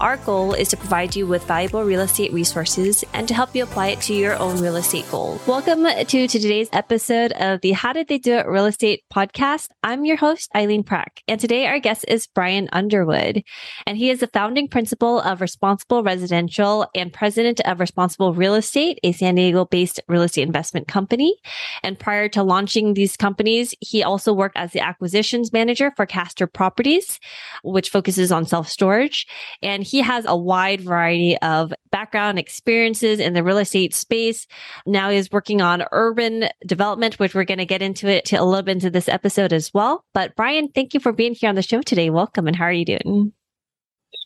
Our goal is to provide you with valuable real estate resources and to help you apply it to your own real estate goals. Welcome to today's episode of the How Did They Do It Real Estate podcast. I'm your host, Eileen Prack, and today our guest is Brian Underwood, and he is the founding principal of Responsible Residential and president of Responsible Real Estate, a San Diego based real estate investment company. And prior to launching these companies, he also worked as the acquisitions manager for Caster Properties, which focuses on self storage. And he has a wide variety of background experiences in the real estate space. Now he's working on urban development, which we're going to get into it to a little bit into this episode as well. But Brian, thank you for being here on the show today. Welcome. And how are you doing? Thank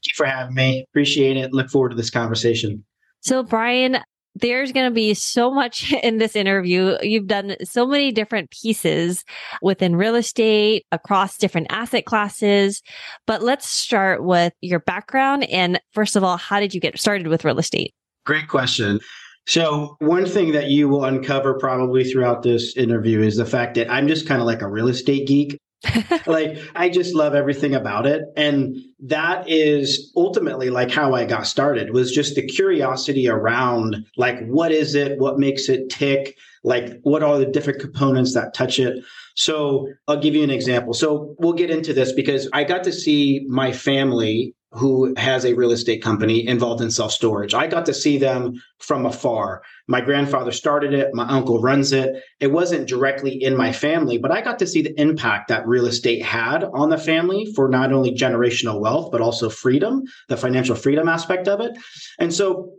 you for having me. Appreciate it. Look forward to this conversation. So, Brian, there's going to be so much in this interview. You've done so many different pieces within real estate across different asset classes. But let's start with your background. And first of all, how did you get started with real estate? Great question. So, one thing that you will uncover probably throughout this interview is the fact that I'm just kind of like a real estate geek. like I just love everything about it. And that is ultimately like how I got started was just the curiosity around like what is it? What makes it tick? Like what are the different components that touch it? So I'll give you an example. So we'll get into this because I got to see my family who has a real estate company involved in self storage. I got to see them from afar. My grandfather started it, my uncle runs it. It wasn't directly in my family, but I got to see the impact that real estate had on the family for not only generational wealth, but also freedom, the financial freedom aspect of it. And so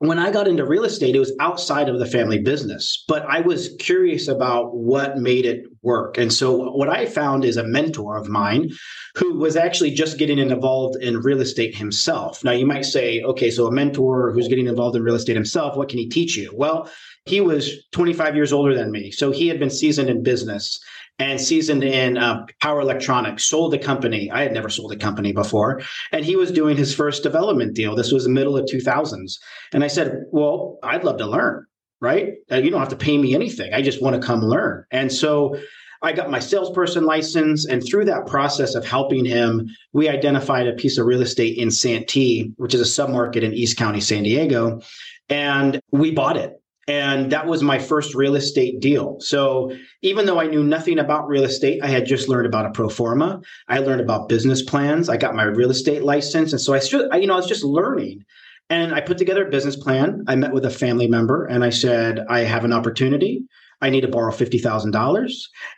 when I got into real estate, it was outside of the family business, but I was curious about what made it work. And so, what I found is a mentor of mine who was actually just getting involved in real estate himself. Now, you might say, okay, so a mentor who's getting involved in real estate himself, what can he teach you? Well, he was 25 years older than me. So, he had been seasoned in business and seasoned in uh, power electronics, sold a company. I had never sold a company before. And he was doing his first development deal. This was the middle of 2000s. And I said, Well, I'd love to learn, right? Uh, you don't have to pay me anything. I just want to come learn. And so I got my salesperson license. And through that process of helping him, we identified a piece of real estate in Santee, which is a submarket in East County, San Diego. And we bought it and that was my first real estate deal. So even though I knew nothing about real estate, I had just learned about a pro forma. I learned about business plans. I got my real estate license. And so I you know, I was just learning. And I put together a business plan. I met with a family member and I said, I have an opportunity. I need to borrow $50,000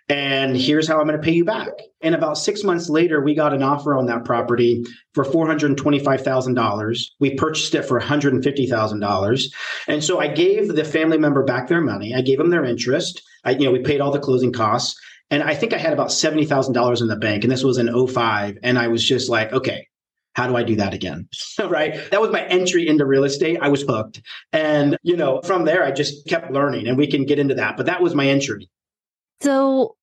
and here's how I'm going to pay you back. And about six months later, we got an offer on that property for $425,000. We purchased it for $150,000. And so I gave the family member back their money. I gave them their interest. I, you know, we paid all the closing costs. And I think I had about $70,000 in the bank. And this was in 05. And I was just like, okay, how do I do that again? right. That was my entry into real estate. I was hooked. And, you know, from there, I just kept learning and we can get into that. But that was my entry. So,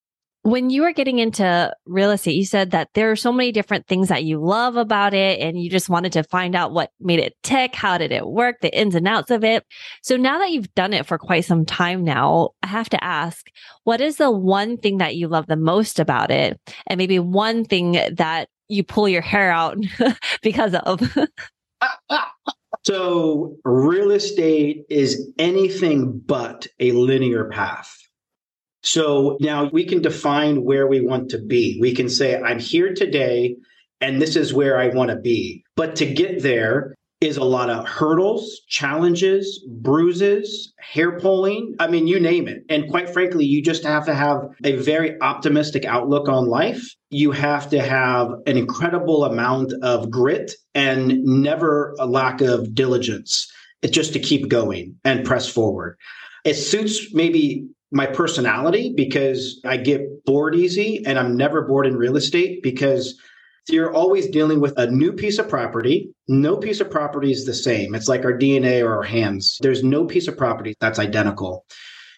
when you were getting into real estate, you said that there are so many different things that you love about it and you just wanted to find out what made it tick. How did it work? The ins and outs of it. So now that you've done it for quite some time now, I have to ask, what is the one thing that you love the most about it? And maybe one thing that you pull your hair out because of. so, real estate is anything but a linear path. So now we can define where we want to be. We can say, I'm here today and this is where I want to be. But to get there, is a lot of hurdles, challenges, bruises, hair pulling. I mean, you name it. And quite frankly, you just have to have a very optimistic outlook on life. You have to have an incredible amount of grit and never a lack of diligence. It's just to keep going and press forward. It suits maybe my personality because I get bored easy and I'm never bored in real estate because you're always dealing with a new piece of property. No piece of property is the same. It's like our DNA or our hands. There's no piece of property that's identical.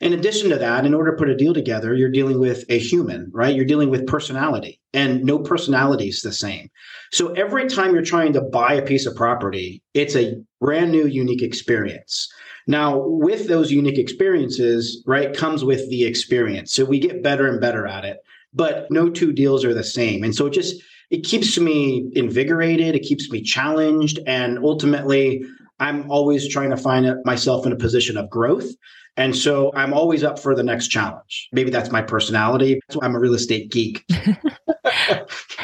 In addition to that, in order to put a deal together, you're dealing with a human, right? You're dealing with personality, and no personality is the same. So every time you're trying to buy a piece of property, it's a brand new, unique experience. Now, with those unique experiences, right, comes with the experience. So we get better and better at it, but no two deals are the same. And so it just, it keeps me invigorated, it keeps me challenged, and ultimately, I'm always trying to find myself in a position of growth. And so I'm always up for the next challenge. Maybe that's my personality. That's why I'm a real estate geek.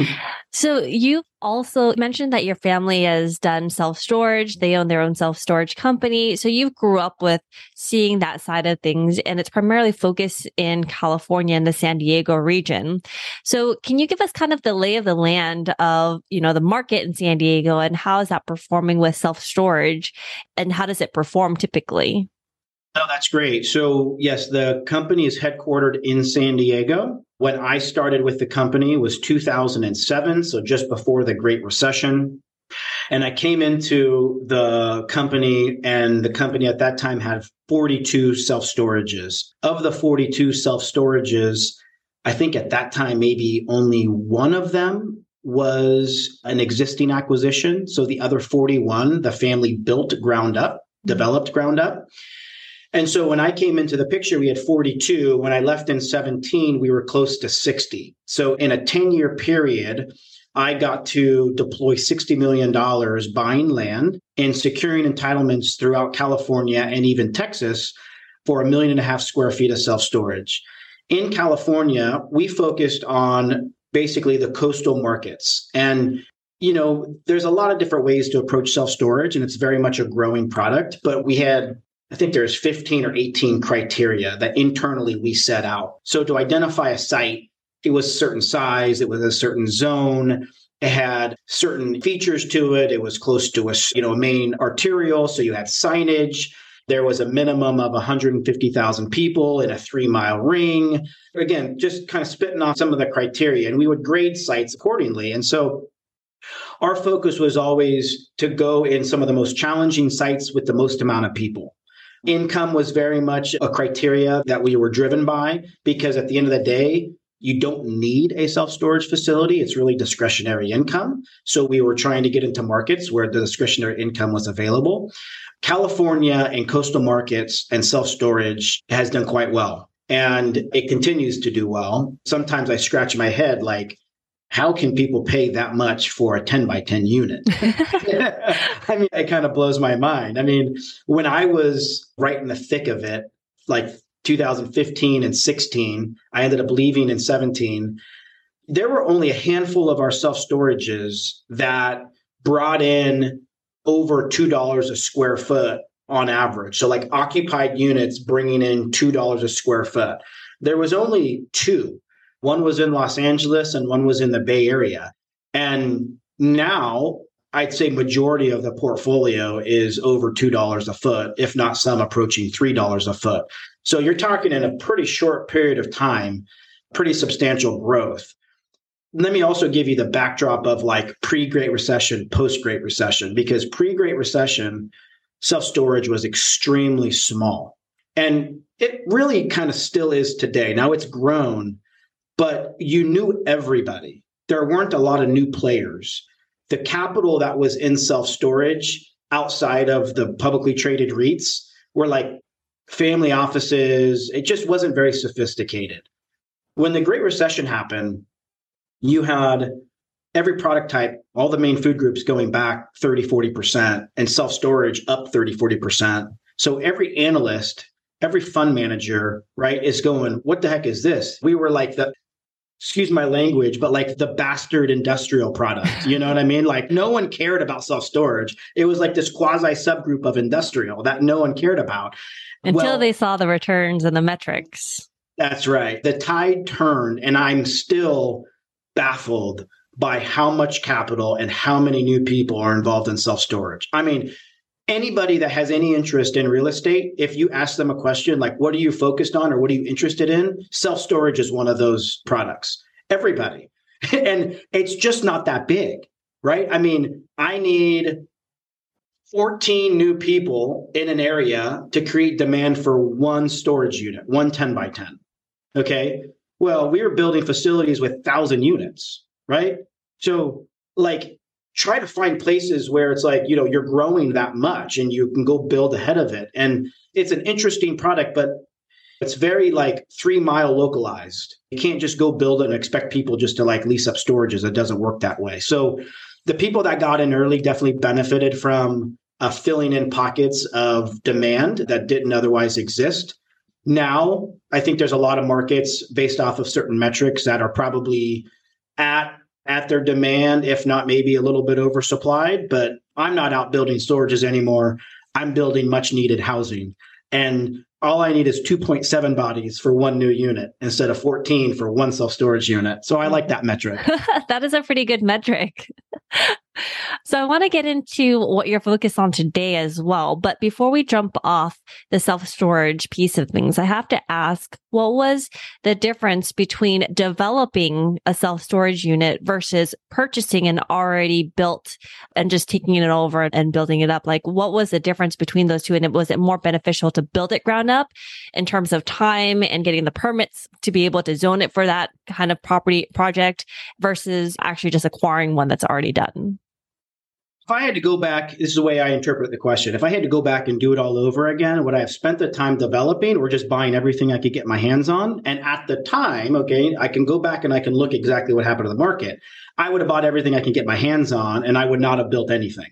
so you also mentioned that your family has done self-storage. They own their own self-storage company. So you grew up with seeing that side of things and it's primarily focused in California and the San Diego region. So can you give us kind of the lay of the land of, you know, the market in San Diego and how is that performing with self-storage and how does it perform typically? Oh, that's great. So, yes, the company is headquartered in San Diego. When I started with the company was 2007, so just before the Great Recession. And I came into the company, and the company at that time had 42 self storages. Of the 42 self storages, I think at that time, maybe only one of them was an existing acquisition. So the other 41, the family built ground up, developed ground up. And so when I came into the picture, we had 42. When I left in 17, we were close to 60. So in a 10 year period, I got to deploy $60 million buying land and securing entitlements throughout California and even Texas for a million and a half square feet of self storage. In California, we focused on basically the coastal markets. And you know, there's a lot of different ways to approach self storage, and it's very much a growing product. But we had I think there's 15 or 18 criteria that internally we set out. So to identify a site, it was a certain size, it was a certain zone, it had certain features to it. It was close to a you know a main arterial, so you had signage. There was a minimum of 150,000 people in a three mile ring. Again, just kind of spitting off some of the criteria, and we would grade sites accordingly. And so our focus was always to go in some of the most challenging sites with the most amount of people. Income was very much a criteria that we were driven by because at the end of the day, you don't need a self storage facility. It's really discretionary income. So we were trying to get into markets where the discretionary income was available. California and coastal markets and self storage has done quite well and it continues to do well. Sometimes I scratch my head like, how can people pay that much for a 10 by 10 unit? I mean, it kind of blows my mind. I mean, when I was right in the thick of it, like 2015 and 16, I ended up leaving in 17. There were only a handful of our self storages that brought in over $2 a square foot on average. So, like occupied units bringing in $2 a square foot. There was only two one was in Los Angeles and one was in the Bay Area. And now I'd say majority of the portfolio is over $2 a foot, if not some approaching $3 a foot. So you're talking in a pretty short period of time, pretty substantial growth. Let me also give you the backdrop of like pre Great Recession, post Great Recession, because pre Great Recession, self storage was extremely small. And it really kind of still is today. Now it's grown, but you knew everybody. There weren't a lot of new players. The capital that was in self storage outside of the publicly traded REITs were like family offices. It just wasn't very sophisticated. When the Great Recession happened, you had every product type, all the main food groups going back 30, 40%, and self storage up 30, 40%. So every analyst, every fund manager, right, is going, what the heck is this? We were like the excuse my language, but like the bastard industrial product. You know what I mean? Like no one cared about self storage. It was like this quasi subgroup of industrial that no one cared about until well, they saw the returns and the metrics. That's right. The tide turned, and I'm still baffled by how much capital and how many new people are involved in self storage. I mean, anybody that has any interest in real estate, if you ask them a question like, what are you focused on or what are you interested in? Self storage is one of those products. Everybody. and it's just not that big, right? I mean, I need 14 new people in an area to create demand for one storage unit, one 10 by 10. Okay. Well, we were building facilities with thousand units, right? So, like, try to find places where it's like, you know, you're growing that much and you can go build ahead of it. And it's an interesting product, but it's very like three mile localized. You can't just go build it and expect people just to like lease up storages. It doesn't work that way. So, the people that got in early definitely benefited from uh, filling in pockets of demand that didn't otherwise exist. Now, I think there's a lot of markets based off of certain metrics that are probably at at their demand, if not maybe a little bit oversupplied. But I'm not out building storages anymore. I'm building much needed housing. And all I need is 2.7 bodies for one new unit instead of 14 for one self storage unit. So I like that metric. that is a pretty good metric. So I want to get into what you're focused on today as well. But before we jump off the self storage piece of things, I have to ask what was the difference between developing a self storage unit versus purchasing an already built and just taking it over and building it up? Like, what was the difference between those two? And was it more beneficial to build it ground up in terms of time and getting the permits to be able to zone it for that kind of property project versus actually just acquiring one that's already done? If I had to go back, this is the way I interpret the question. If I had to go back and do it all over again, would I have spent the time developing or just buying everything I could get my hands on? And at the time, okay, I can go back and I can look exactly what happened to the market. I would have bought everything I can get my hands on and I would not have built anything.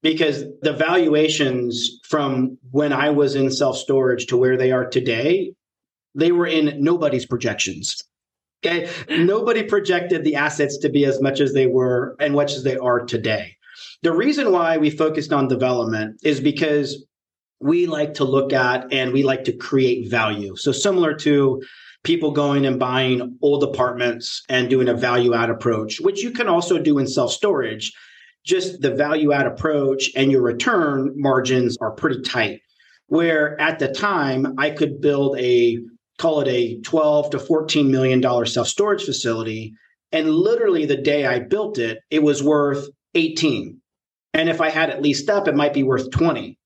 Because the valuations from when I was in self storage to where they are today, they were in nobody's projections. Okay. Nobody projected the assets to be as much as they were and much as they are today. The reason why we focused on development is because we like to look at and we like to create value. So similar to people going and buying old apartments and doing a value add approach, which you can also do in self storage. Just the value add approach and your return margins are pretty tight. Where at the time I could build a call it a 12 to 14 million dollar self storage facility and literally the day I built it it was worth 18 and if I had it leased up, it might be worth 20,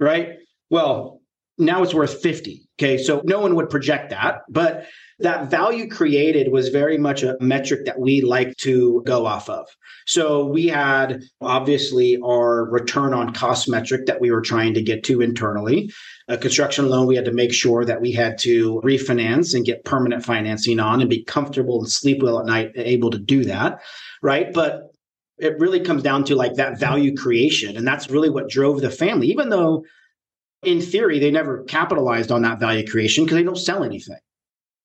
right? Well, now it's worth 50. Okay. So no one would project that. But that value created was very much a metric that we like to go off of. So we had obviously our return on cost metric that we were trying to get to internally. A construction loan, we had to make sure that we had to refinance and get permanent financing on and be comfortable and sleep well at night, able to do that. Right. But it really comes down to like that value creation. And that's really what drove the family, even though in theory they never capitalized on that value creation because they don't sell anything.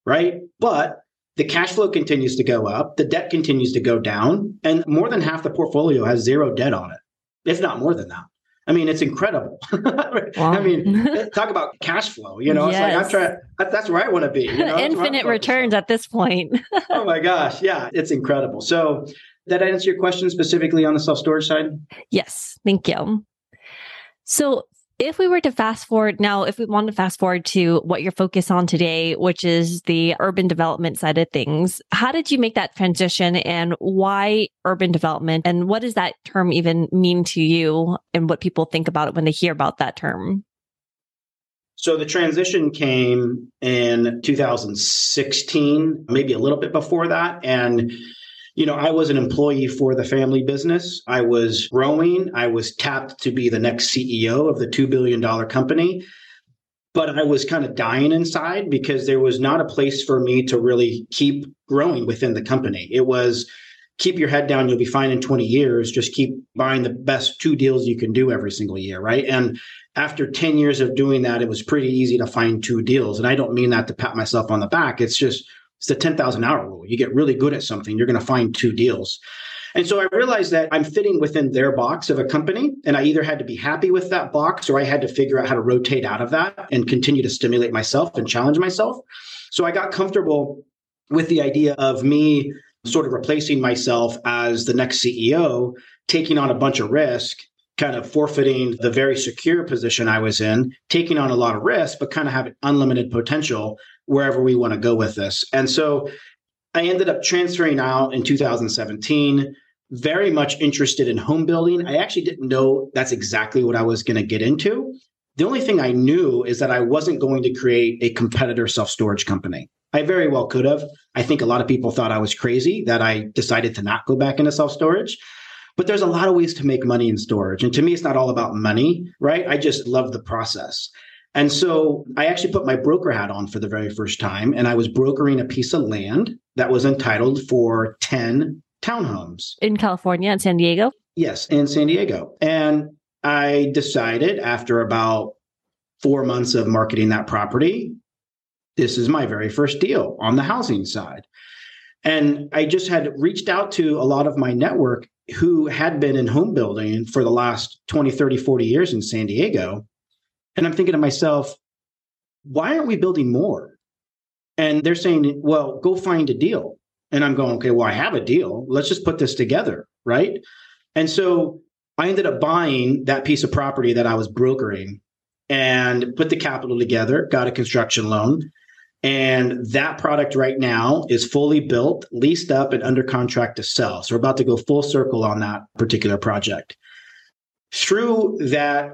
Right. But the cash flow continues to go up, the debt continues to go down, and more than half the portfolio has zero debt on it, if not more than that. I mean, it's incredible. Wow. I mean, talk about cash flow. You know, yes. it's like I'm trying. That's where I want to be. You know? Infinite returns at this point. oh my gosh, yeah, it's incredible. So that answer your question specifically on the self storage side? Yes, thank you. So, if we were to fast forward now, if we want to fast forward to what you're focused on today, which is the urban development side of things, how did you make that transition and why urban development? And what does that term even mean to you and what people think about it when they hear about that term? So the transition came in 2016, maybe a little bit before that. And you know, I was an employee for the family business. I was growing. I was tapped to be the next CEO of the $2 billion company. But I was kind of dying inside because there was not a place for me to really keep growing within the company. It was keep your head down, you'll be fine in 20 years. Just keep buying the best two deals you can do every single year, right? And after 10 years of doing that, it was pretty easy to find two deals. And I don't mean that to pat myself on the back. It's just it's the 10,000 hour rule. You get really good at something, you're going to find two deals. And so I realized that I'm fitting within their box of a company, and I either had to be happy with that box or I had to figure out how to rotate out of that and continue to stimulate myself and challenge myself. So I got comfortable with the idea of me sort of replacing myself as the next CEO, taking on a bunch of risk, kind of forfeiting the very secure position I was in, taking on a lot of risk, but kind of having unlimited potential wherever we want to go with this. And so I ended up transferring out in 2017. very much interested in home building. I actually didn't know that's exactly what I was going to get into. The only thing I knew is that I wasn't going to create a competitor self storage company. I very well could have. I think a lot of people thought I was crazy that I decided to not go back into self storage. But there's a lot of ways to make money in storage. And to me, it's not all about money, right? I just love the process. And so I actually put my broker hat on for the very first time, and I was brokering a piece of land that was entitled for 10 townhomes in California in San Diego. Yes, in San Diego. And I decided after about four months of marketing that property, this is my very first deal on the housing side. And I just had reached out to a lot of my network who had been in home building for the last 20, 30, 40 years in San Diego. And I'm thinking to myself, why aren't we building more? And they're saying, well, go find a deal. And I'm going, okay, well, I have a deal. Let's just put this together. Right. And so I ended up buying that piece of property that I was brokering and put the capital together, got a construction loan. And that product right now is fully built, leased up, and under contract to sell. So we're about to go full circle on that particular project. Through that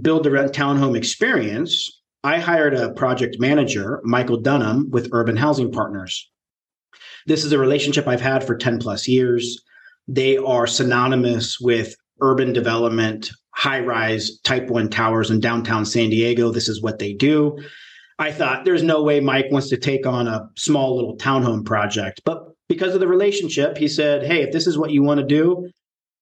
build rent townhome experience, I hired a project manager, Michael Dunham, with Urban Housing Partners. This is a relationship I've had for 10 plus years. They are synonymous with urban development, high rise type one towers in downtown San Diego. This is what they do. I thought there's no way Mike wants to take on a small little townhome project. But because of the relationship, he said, Hey, if this is what you want to do,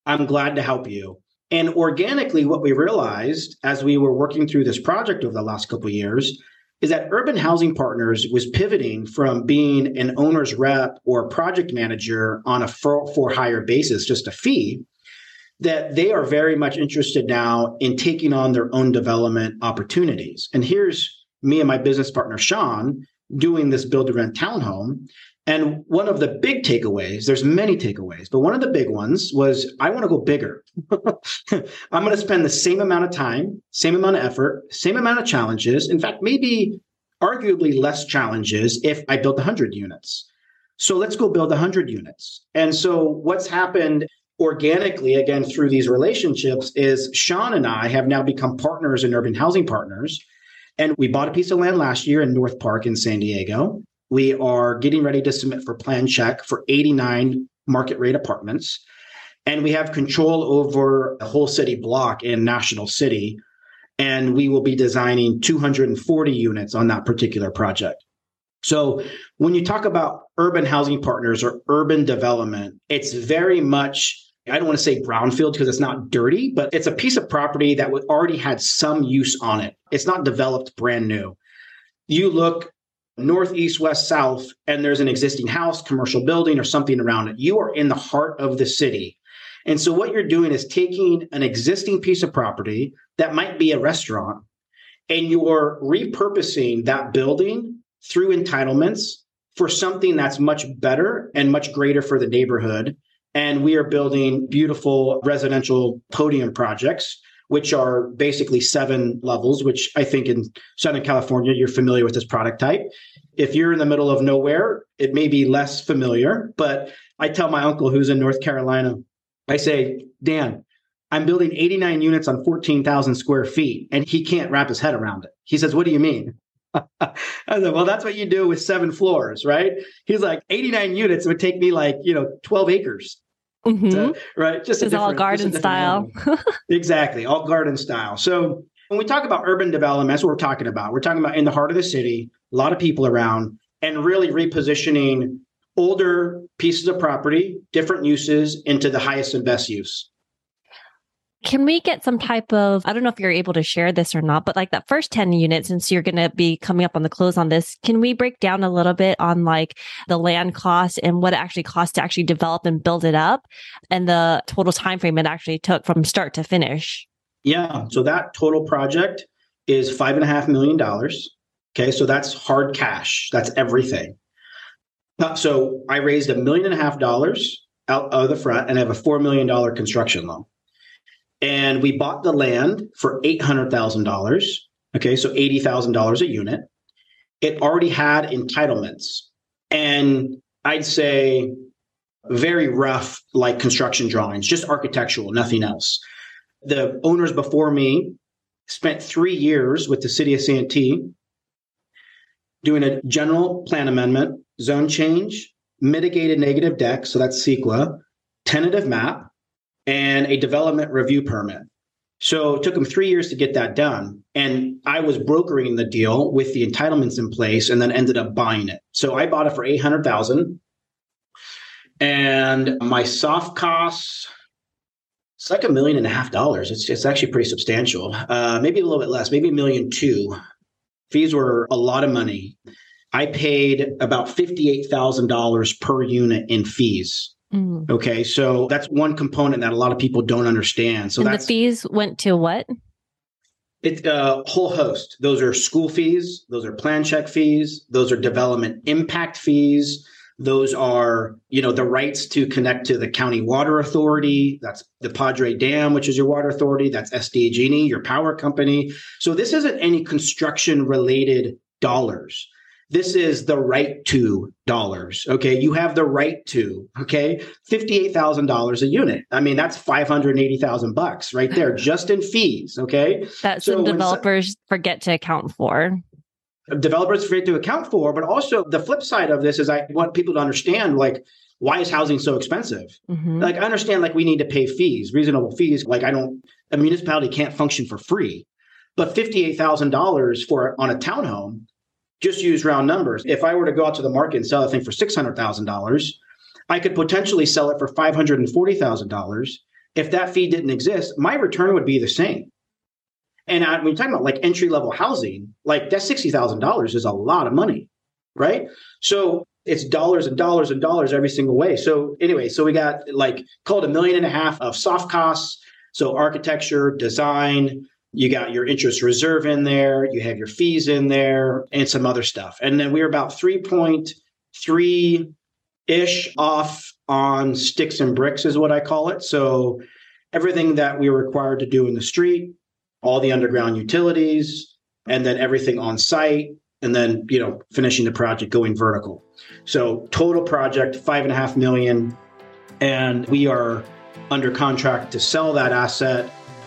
I'm glad to help you. And organically, what we realized as we were working through this project over the last couple of years is that Urban Housing Partners was pivoting from being an owner's rep or project manager on a for, for hire basis, just a fee, that they are very much interested now in taking on their own development opportunities. And here's me and my business partner, Sean, doing this build to rent townhome. And one of the big takeaways, there's many takeaways, but one of the big ones was I want to go bigger. I'm going to spend the same amount of time, same amount of effort, same amount of challenges. In fact, maybe arguably less challenges if I built 100 units. So let's go build 100 units. And so what's happened organically, again, through these relationships, is Sean and I have now become partners in Urban Housing Partners. And we bought a piece of land last year in North Park in San Diego. We are getting ready to submit for plan check for 89 market rate apartments. And we have control over a whole city block in National City. And we will be designing 240 units on that particular project. So when you talk about urban housing partners or urban development, it's very much I don't want to say brownfield because it's not dirty, but it's a piece of property that already had some use on it. It's not developed brand new. You look northeast, west, south, and there's an existing house, commercial building, or something around it. You are in the heart of the city. And so what you're doing is taking an existing piece of property that might be a restaurant and you're repurposing that building through entitlements for something that's much better and much greater for the neighborhood. And we are building beautiful residential podium projects which are basically seven levels, which I think in Southern California, you're familiar with this product type. If you're in the middle of nowhere, it may be less familiar, but I tell my uncle who's in North Carolina, I say, Dan, I'm building 89 units on 14,000 square feet, and he can't wrap his head around it. He says, What do you mean? I said, Well, that's what you do with seven floors, right? He's like, 89 units would take me like, you know, 12 acres. Mm-hmm. So, right. Just it's all garden style. exactly. All garden style. So when we talk about urban development, that's what we're talking about. We're talking about in the heart of the city, a lot of people around, and really repositioning older pieces of property, different uses into the highest and best use. Can we get some type of, I don't know if you're able to share this or not, but like that first 10 units, since you're going to be coming up on the close on this, can we break down a little bit on like the land cost and what it actually costs to actually develop and build it up and the total time frame it actually took from start to finish? Yeah. So that total project is five and a half million dollars. Okay. So that's hard cash. That's everything. Uh, so I raised a million and a half dollars out of the front and I have a $4 million construction loan and we bought the land for $800,000. Okay, so $80,000 a unit. It already had entitlements. And I'd say very rough, like construction drawings, just architectural, nothing else. The owners before me spent three years with the city of Santee doing a general plan amendment, zone change, mitigated negative dec, so that's CEQA, tentative map, and a development review permit. So it took them three years to get that done. And I was brokering the deal with the entitlements in place and then ended up buying it. So I bought it for 800,000 and my soft costs, it's like a million and a half dollars. It's, it's actually pretty substantial. Uh, maybe a little bit less, maybe a million two. Fees were a lot of money. I paid about $58,000 per unit in fees. Mm. Okay. So that's one component that a lot of people don't understand. So and the fees went to what? It's a whole host. Those are school fees, those are plan check fees, those are development impact fees. Those are, you know, the rights to connect to the county water authority. That's the Padre Dam, which is your water authority. That's SDG&E, your power company. So this isn't any construction related dollars. This is the right to dollars. Okay. You have the right to, okay. $58,000 a unit. I mean, that's 580,000 bucks right there just in fees. Okay. That so some developers forget to account for developers forget to account for. But also the flip side of this is I want people to understand like why is housing so expensive? Mm-hmm. Like I understand like we need to pay fees, reasonable fees. Like I don't a municipality can't function for free. But $58,000 for on a townhome, just use round numbers. If I were to go out to the market and sell a thing for $600,000, I could potentially sell it for $540,000. If that fee didn't exist, my return would be the same. And when you're talking about like entry level housing, like that $60,000 is a lot of money, right? So it's dollars and dollars and dollars every single way. So anyway, so we got like called a million and a half of soft costs. So architecture, design, you got your interest reserve in there, you have your fees in there, and some other stuff. And then we were about 3.3 ish off on sticks and bricks, is what I call it. So everything that we were required to do in the street, all the underground utilities, and then everything on site, and then you know finishing the project going vertical. So total project five and a half million, and we are under contract to sell that asset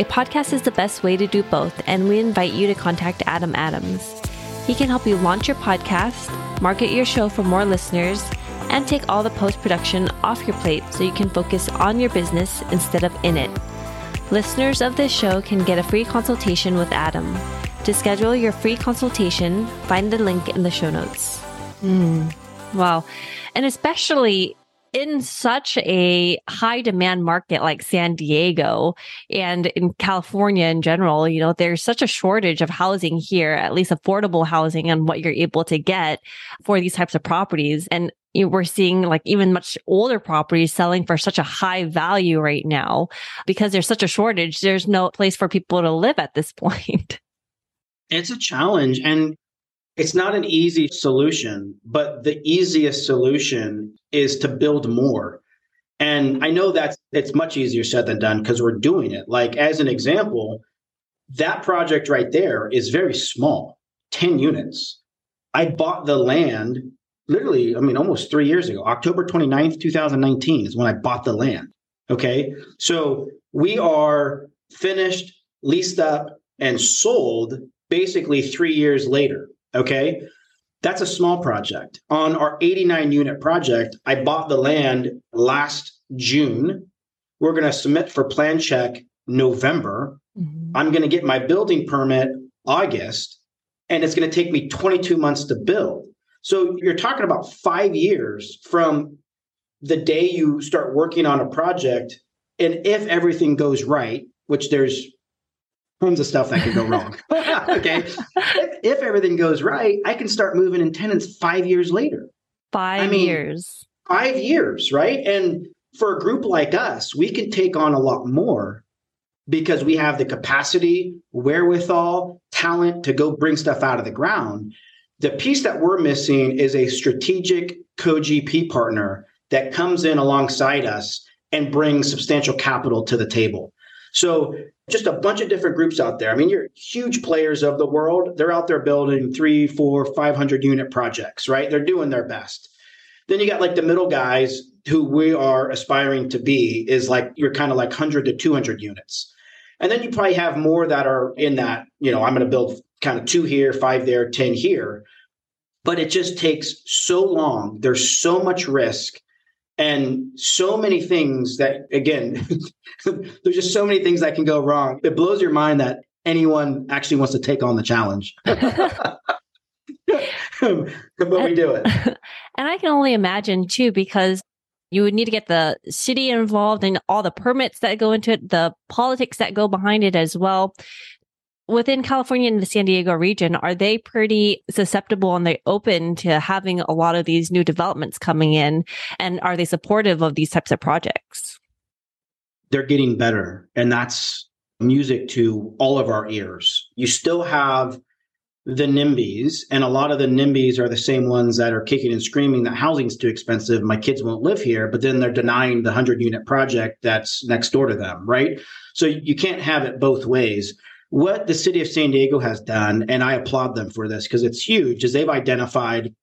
A podcast is the best way to do both, and we invite you to contact Adam Adams. He can help you launch your podcast, market your show for more listeners, and take all the post production off your plate so you can focus on your business instead of in it. Listeners of this show can get a free consultation with Adam. To schedule your free consultation, find the link in the show notes. Mm, wow. And especially in such a high demand market like San Diego and in California in general, you know, there's such a shortage of housing here, at least affordable housing and what you're able to get for these types of properties. And we're seeing like even much older properties selling for such a high value right now because there's such a shortage. There's no place for people to live at this point. It's a challenge and it's not an easy solution, but the easiest solution is to build more. And I know that's it's much easier said than done because we're doing it. Like as an example, that project right there is very small, 10 units. I bought the land literally, I mean, almost three years ago, October 29th, 2019 is when I bought the land. Okay. So we are finished, leased up, and sold basically three years later. Okay. That's a small project. On our 89 unit project, I bought the land last June. We're going to submit for plan check November. Mm-hmm. I'm going to get my building permit August, and it's going to take me 22 months to build. So you're talking about five years from the day you start working on a project. And if everything goes right, which there's tons of stuff that could go wrong. okay. If, if, everything goes right, I can start moving in tenants five years later. Five I mean, years. Five years, right? And for a group like us, we can take on a lot more because we have the capacity, wherewithal, talent to go bring stuff out of the ground. The piece that we're missing is a strategic co GP partner that comes in alongside us and brings substantial capital to the table. So, just a bunch of different groups out there. I mean, you're huge players of the world. They're out there building three, four, 500 unit projects, right? They're doing their best. Then you got like the middle guys who we are aspiring to be is like you're kind of like 100 to 200 units. And then you probably have more that are in that, you know, I'm going to build kind of two here, five there, 10 here. But it just takes so long. There's so much risk and so many things that, again, there's just so many things that can go wrong. It blows your mind that anyone actually wants to take on the challenge. but we do it. And I can only imagine too, because you would need to get the city involved and all the permits that go into it, the politics that go behind it as well. Within California and the San Diego region, are they pretty susceptible and they open to having a lot of these new developments coming in? And are they supportive of these types of projects? They're getting better. And that's music to all of our ears. You still have the NIMBYs, and a lot of the NIMBYs are the same ones that are kicking and screaming that housing's too expensive. My kids won't live here, but then they're denying the 100 unit project that's next door to them, right? So you can't have it both ways. What the city of San Diego has done, and I applaud them for this because it's huge, is they've identified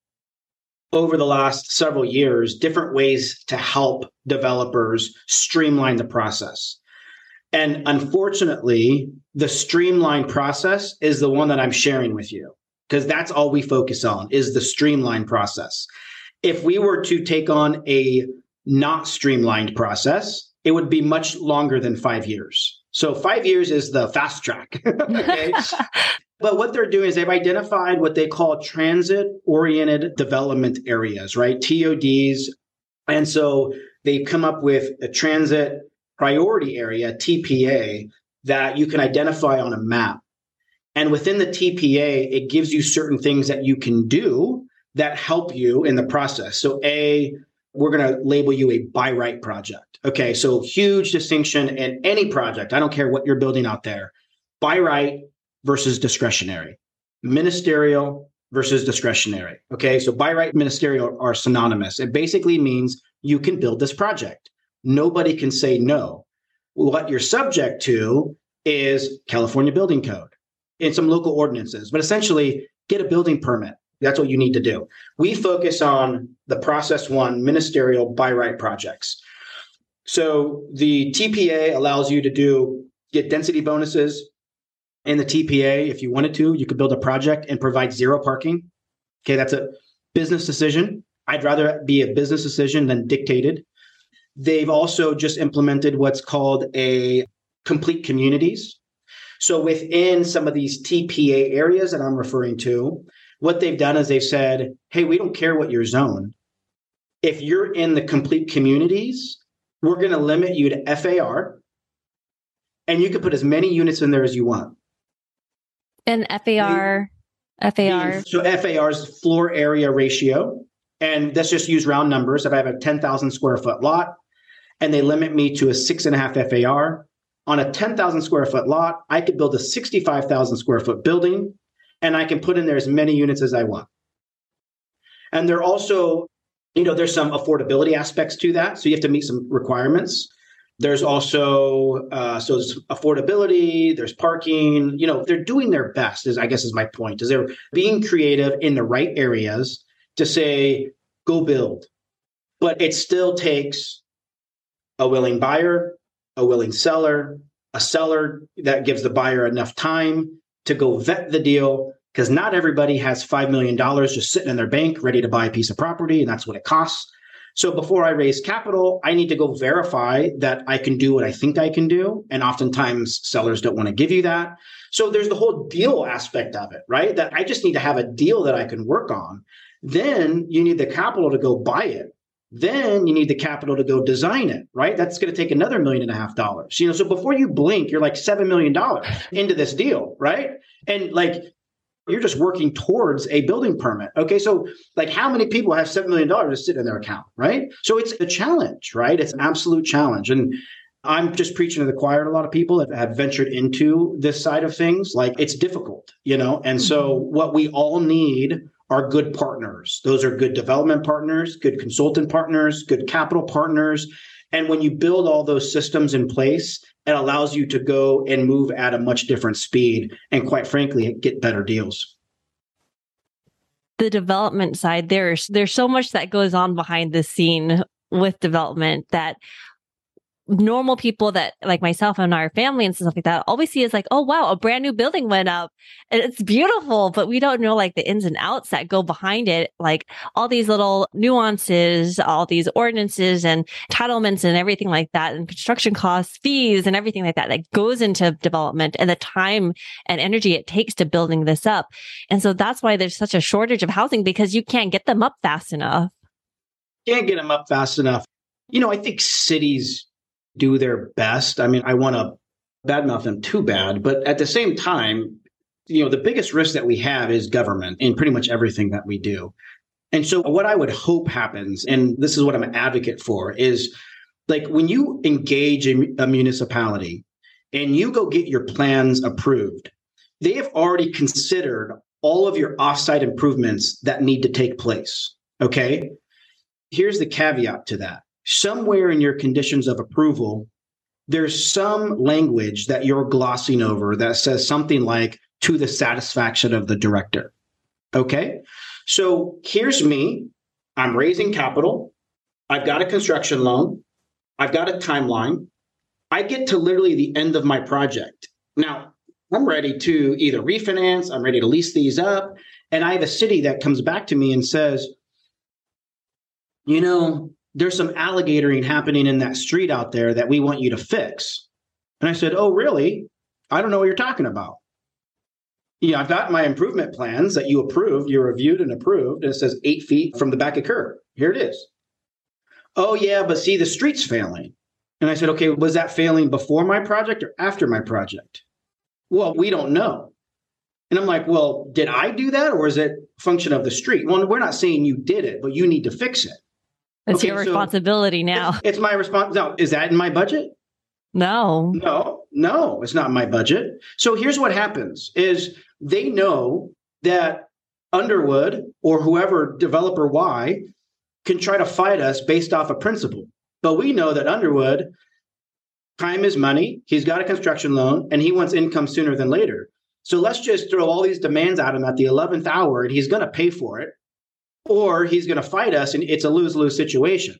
over the last several years different ways to help developers streamline the process. And unfortunately, the streamlined process is the one that I'm sharing with you because that's all we focus on is the streamlined process. If we were to take on a not streamlined process, it would be much longer than five years. So five years is the fast track. okay. but what they're doing is they've identified what they call transit oriented development areas, right? TODs. And so they've come up with a transit priority area, TPA, that you can identify on a map. And within the TPA, it gives you certain things that you can do that help you in the process. So, A, we're going to label you a buy right project. Okay, so huge distinction in any project. I don't care what you're building out there. By right versus discretionary, ministerial versus discretionary. Okay, so by right, ministerial are synonymous. It basically means you can build this project. Nobody can say no. What you're subject to is California Building Code and some local ordinances, but essentially get a building permit. That's what you need to do. We focus on the process one ministerial by right projects. So the TPA allows you to do get density bonuses in the TPA. If you wanted to, you could build a project and provide zero parking. Okay, that's a business decision. I'd rather be a business decision than dictated. They've also just implemented what's called a complete communities. So within some of these TPA areas that I'm referring to, what they've done is they've said, hey, we don't care what your zone. If you're in the complete communities, we're going to limit you to FAR, and you can put as many units in there as you want. And FAR, the, FAR. So FAR is floor area ratio. And let's just use round numbers. If I have a 10,000 square foot lot, and they limit me to a six and a half FAR. On a 10,000 square foot lot, I could build a 65,000 square foot building and I can put in there as many units as I want. And they're also, you know, there's some affordability aspects to that. So you have to meet some requirements. There's also uh, so there's affordability. There's parking. You know, they're doing their best. Is I guess is my point. Is they're being creative in the right areas to say go build, but it still takes a willing buyer, a willing seller, a seller that gives the buyer enough time to go vet the deal because not everybody has $5 million just sitting in their bank ready to buy a piece of property, and that's what it costs. So before I raise capital, I need to go verify that I can do what I think I can do. And oftentimes sellers don't want to give you that. So there's the whole deal aspect of it, right? That I just need to have a deal that I can work on. Then you need the capital to go buy it. Then you need the capital to go design it, right? That's going to take another million and a half dollars. You know, so before you blink, you're like seven million dollars into this deal, right? And like you're just working towards a building permit. Okay. So, like, how many people have $7 million to sit in their account, right? So, it's a challenge, right? It's an absolute challenge. And I'm just preaching to the choir to a lot of people that have ventured into this side of things. Like, it's difficult, you know? And mm-hmm. so, what we all need are good partners. Those are good development partners, good consultant partners, good capital partners. And when you build all those systems in place, it allows you to go and move at a much different speed and quite frankly get better deals. The development side there's there's so much that goes on behind the scene with development that normal people that like myself and our family and stuff like that all we see is like oh wow a brand new building went up. And it's beautiful but we don't know like the ins and outs that go behind it like all these little nuances all these ordinances and entitlements and everything like that and construction costs fees and everything like that that goes into development and the time and energy it takes to building this up. And so that's why there's such a shortage of housing because you can't get them up fast enough. Can't get them up fast enough. You know i think cities do their best. I mean, I want to badmouth them too bad, but at the same time, you know, the biggest risk that we have is government in pretty much everything that we do. And so, what I would hope happens, and this is what I'm an advocate for, is like when you engage a municipality and you go get your plans approved, they have already considered all of your offsite improvements that need to take place. Okay. Here's the caveat to that somewhere in your conditions of approval, there's some language that you're glossing over that says something like to the satisfaction of the director. Okay. So here's me. I'm raising capital. I've got a construction loan. I've got a timeline. I get to literally the end of my project. Now, I'm ready to either refinance, I'm ready to lease these up. And I have a city that comes back to me and says, you know, there's some alligatoring happening in that street out there that we want you to fix. And I said, Oh, really? I don't know what you're talking about. Yeah, I've got my improvement plans that you approved, you reviewed and approved, and it says eight feet from the back of curb. Here it is. Oh, yeah, but see, the street's failing. And I said, okay, was that failing before my project or after my project? Well, we don't know. And I'm like, well, did I do that or is it function of the street? Well, we're not saying you did it, but you need to fix it. It's okay, your responsibility so now. It's, my response. No, is that in my budget? No. No, no, it's not my budget. So here's what happens is they know that Underwood or whoever developer Y can try to fight us based off a principle. But we know that Underwood, time is money. He's got a construction loan and he wants income sooner than later. So let's just throw all these demands at him at the 11th hour and he's going to pay for it or he's going to fight us and it's a lose lose situation.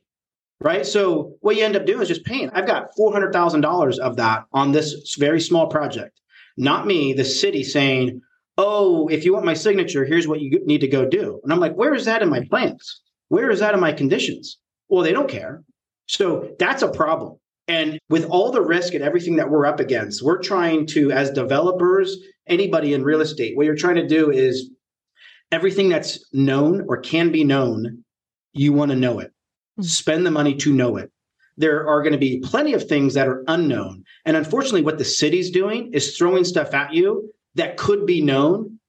Right. So what you end up doing is just paying. I've got $400,000 of that on this very small project, not me, the city saying, oh, if you want my signature, here's what you need to go do. And I'm like, where is that in my plans? Where is that in my conditions? Well, they don't care. So that's a problem. And with all the risk and everything that we're up against, we're trying to, as developers, anybody in real estate, what you're trying to do is everything that's known or can be known, you want to know it. Mm-hmm. Spend the money to know it. There are going to be plenty of things that are unknown. And unfortunately, what the city's doing is throwing stuff at you that could be known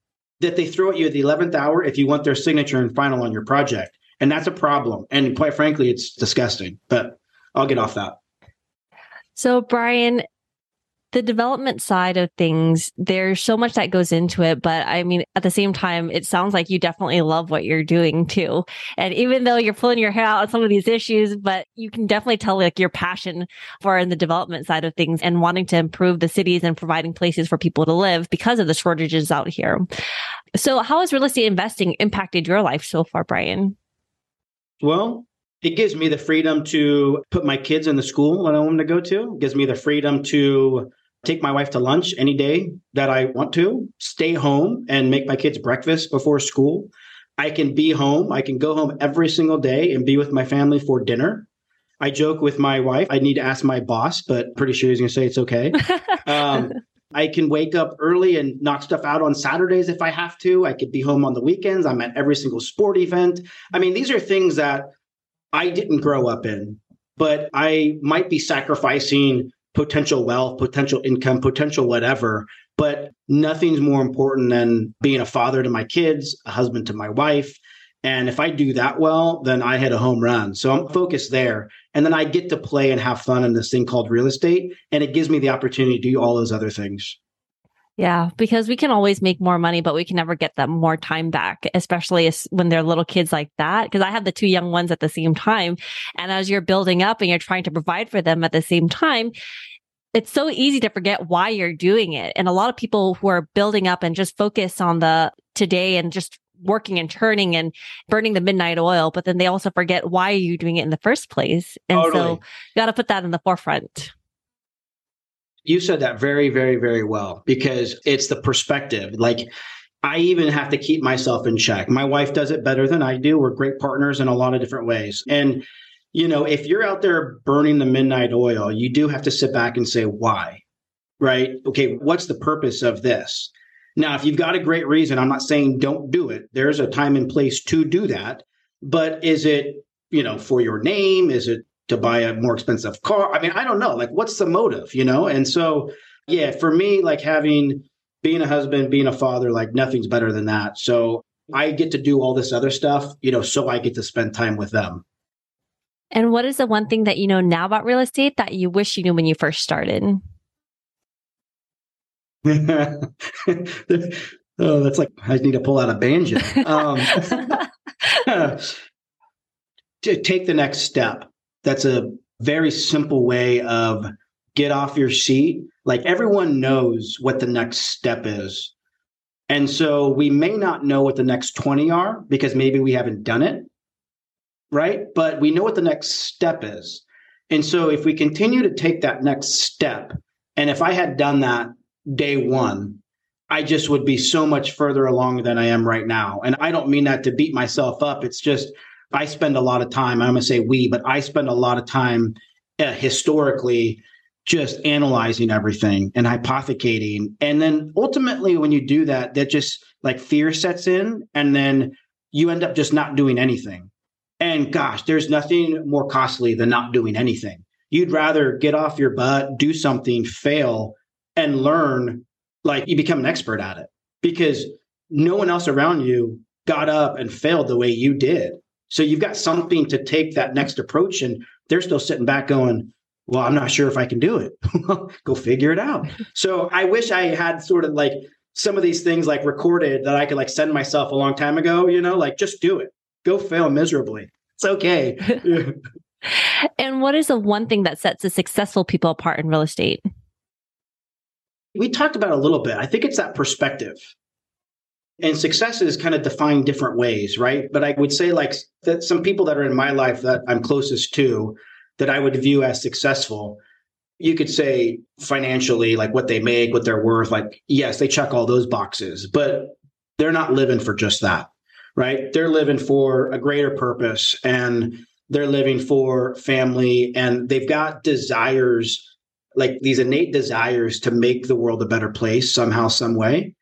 that they throw at you at the 11th hour if you want their signature and final on your project. And that's a problem. And quite frankly, it's disgusting, but I'll get off that. So, Brian, the development side of things, there's so much that goes into it. But I mean, at the same time, it sounds like you definitely love what you're doing too. And even though you're pulling your hair out on some of these issues, but you can definitely tell like your passion for in the development side of things and wanting to improve the cities and providing places for people to live because of the shortages out here. So how has real estate investing impacted your life so far, Brian? Well, it gives me the freedom to put my kids in the school that I want them to go to. It gives me the freedom to take my wife to lunch any day that I want to, stay home and make my kids breakfast before school. I can be home. I can go home every single day and be with my family for dinner. I joke with my wife. I need to ask my boss, but pretty sure he's going to say it's okay. Um, I can wake up early and knock stuff out on Saturdays if I have to. I could be home on the weekends. I'm at every single sport event. I mean, these are things that I didn't grow up in, but I might be sacrificing potential wealth, potential income, potential whatever But nothing's more important than being a father to my kids, a husband to my wife. And if I do that well, then I hit a home run. So I'm focused there. And then I get to play and have fun in this thing called real estate. And it gives me the opportunity to do all those other things. Yeah, because we can always make more money, but we can never get that more time back, especially when they're little kids like that. Because I have the two young ones at the same time. And as you're building up and you're trying to provide for them at the same time, it's so easy to forget why you're doing it. And a lot of people who are building up and just focus on the today and just working and churning and burning the midnight oil, but then they also forget why are you doing it in the first place. And totally. so you got to put that in the forefront. You said that very, very, very well because it's the perspective. Like, I even have to keep myself in check. My wife does it better than I do. We're great partners in a lot of different ways. And, you know, if you're out there burning the midnight oil, you do have to sit back and say, why? Right? Okay, what's the purpose of this? Now, if you've got a great reason, I'm not saying don't do it. There's a time and place to do that. But is it, you know, for your name? Is it to buy a more expensive car. I mean, I don't know. Like, what's the motive, you know? And so, yeah, for me, like having being a husband, being a father, like nothing's better than that. So I get to do all this other stuff, you know, so I get to spend time with them. And what is the one thing that you know now about real estate that you wish you knew when you first started? oh, that's like I need to pull out a banjo. Um, to take the next step that's a very simple way of get off your seat. Like everyone knows what the next step is. And so we may not know what the next 20 are because maybe we haven't done it. Right. But we know what the next step is. And so if we continue to take that next step, and if I had done that day one, I just would be so much further along than I am right now. And I don't mean that to beat myself up. It's just I spend a lot of time, I'm going to say we, but I spend a lot of time uh, historically just analyzing everything and hypothecating. And then ultimately, when you do that, that just like fear sets in, and then you end up just not doing anything. And gosh, there's nothing more costly than not doing anything. You'd rather get off your butt, do something, fail, and learn like you become an expert at it because no one else around you got up and failed the way you did. So you've got something to take that next approach, and they're still sitting back going, well, I'm not sure if I can do it. Go figure it out. So I wish I had sort of like some of these things like recorded that I could like send myself a long time ago, you know, like just do it. Go fail miserably. It's okay. and what is the one thing that sets the successful people apart in real estate? We talked about a little bit. I think it's that perspective. And success is kind of defined different ways, right? But I would say, like, that some people that are in my life that I'm closest to that I would view as successful, you could say financially, like what they make, what they're worth, like, yes, they check all those boxes, but they're not living for just that, right? They're living for a greater purpose and they're living for family and they've got desires, like these innate desires to make the world a better place somehow, some way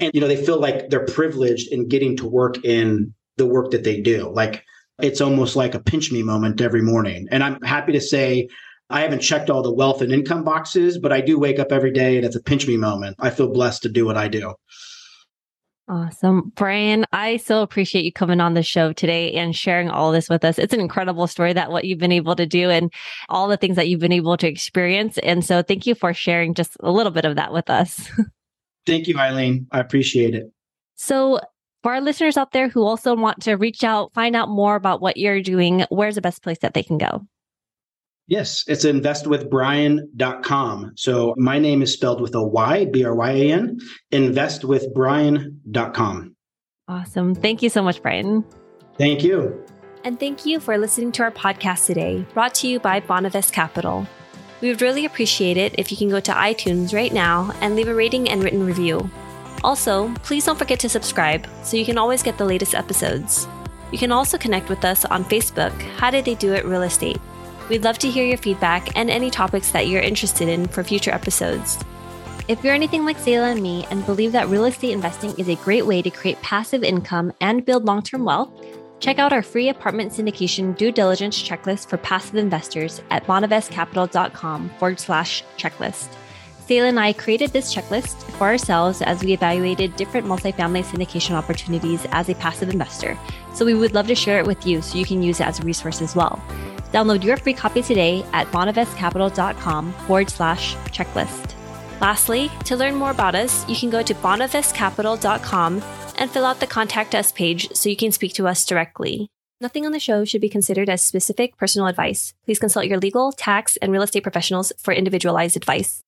and you know they feel like they're privileged in getting to work in the work that they do like it's almost like a pinch me moment every morning and i'm happy to say i haven't checked all the wealth and income boxes but i do wake up every day and it's a pinch me moment i feel blessed to do what i do Awesome. Brian, I so appreciate you coming on the show today and sharing all this with us. It's an incredible story that what you've been able to do and all the things that you've been able to experience. And so thank you for sharing just a little bit of that with us. Thank you, Eileen. I appreciate it. So, for our listeners out there who also want to reach out, find out more about what you're doing, where's the best place that they can go? Yes, it's investwithbryan.com. So my name is spelled with a Y, B R Y A N, investwithbryan.com. Awesome. Thank you so much, Brian. Thank you. And thank you for listening to our podcast today, brought to you by Bonavest Capital. We would really appreciate it if you can go to iTunes right now and leave a rating and written review. Also, please don't forget to subscribe so you can always get the latest episodes. You can also connect with us on Facebook, How Did They Do It Real Estate. We'd love to hear your feedback and any topics that you're interested in for future episodes. If you're anything like Zayla and me and believe that real estate investing is a great way to create passive income and build long term wealth, Check out our free apartment syndication due diligence checklist for passive investors at bonavestcapital.com forward slash checklist. Sayla and I created this checklist for ourselves as we evaluated different multifamily syndication opportunities as a passive investor. So we would love to share it with you so you can use it as a resource as well. Download your free copy today at bonavestcapital.com forward slash checklist. Lastly, to learn more about us, you can go to bonavestcapital.com and fill out the contact us page so you can speak to us directly. Nothing on the show should be considered as specific personal advice. Please consult your legal, tax, and real estate professionals for individualized advice.